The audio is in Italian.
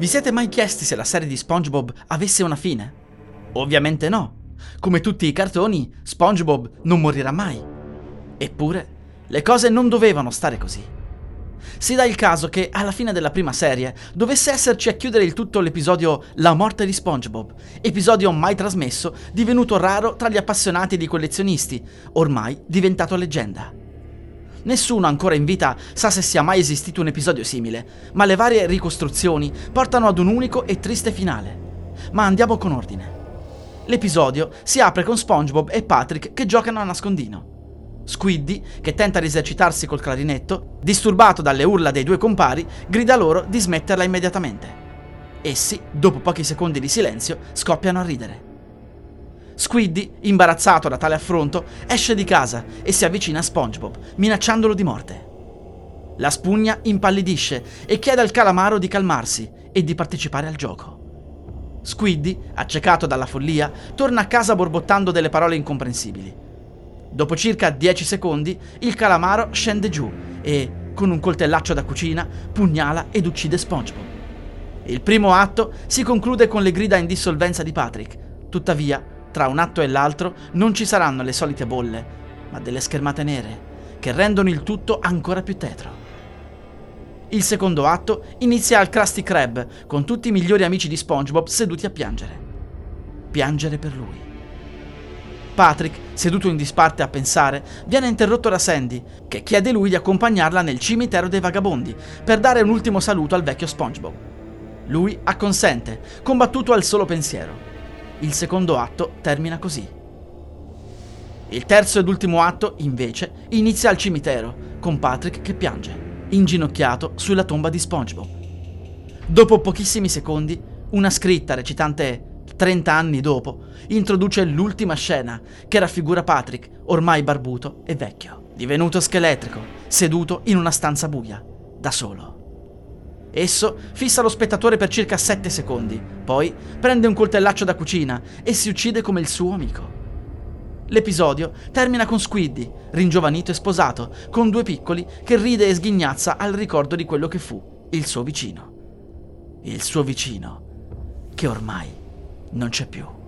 Vi siete mai chiesti se la serie di SpongeBob avesse una fine? Ovviamente no. Come tutti i cartoni, SpongeBob non morirà mai. Eppure, le cose non dovevano stare così. Si dà il caso che alla fine della prima serie dovesse esserci a chiudere il tutto l'episodio La morte di SpongeBob, episodio mai trasmesso, divenuto raro tra gli appassionati di collezionisti, ormai diventato leggenda. Nessuno ancora in vita sa se sia mai esistito un episodio simile, ma le varie ricostruzioni portano ad un unico e triste finale. Ma andiamo con ordine. L'episodio si apre con SpongeBob e Patrick che giocano a nascondino. Squiddy, che tenta di esercitarsi col clarinetto, disturbato dalle urla dei due compari, grida loro di smetterla immediatamente. Essi, dopo pochi secondi di silenzio, scoppiano a ridere. Squiddy, imbarazzato da tale affronto, esce di casa e si avvicina a SpongeBob, minacciandolo di morte. La spugna impallidisce e chiede al calamaro di calmarsi e di partecipare al gioco. Squiddy, accecato dalla follia, torna a casa borbottando delle parole incomprensibili. Dopo circa 10 secondi, il calamaro scende giù e, con un coltellaccio da cucina, pugnala ed uccide SpongeBob. Il primo atto si conclude con le grida in dissolvenza di Patrick. Tuttavia, tra un atto e l'altro non ci saranno le solite bolle, ma delle schermate nere, che rendono il tutto ancora più tetro. Il secondo atto inizia al Krusty Krab, con tutti i migliori amici di SpongeBob seduti a piangere. Piangere per lui. Patrick, seduto in disparte a pensare, viene interrotto da Sandy, che chiede lui di accompagnarla nel cimitero dei vagabondi per dare un ultimo saluto al vecchio SpongeBob. Lui acconsente, combattuto al solo pensiero. Il secondo atto termina così. Il terzo ed ultimo atto, invece, inizia al cimitero, con Patrick che piange, inginocchiato sulla tomba di SpongeBob. Dopo pochissimi secondi, una scritta recitante 30 anni dopo, introduce l'ultima scena che raffigura Patrick, ormai barbuto e vecchio, divenuto scheletrico, seduto in una stanza buia, da solo. Esso fissa lo spettatore per circa 7 secondi, poi prende un coltellaccio da cucina e si uccide come il suo amico. L'episodio termina con Squiddy, ringiovanito e sposato, con due piccoli che ride e sghignazza al ricordo di quello che fu il suo vicino. Il suo vicino, che ormai non c'è più.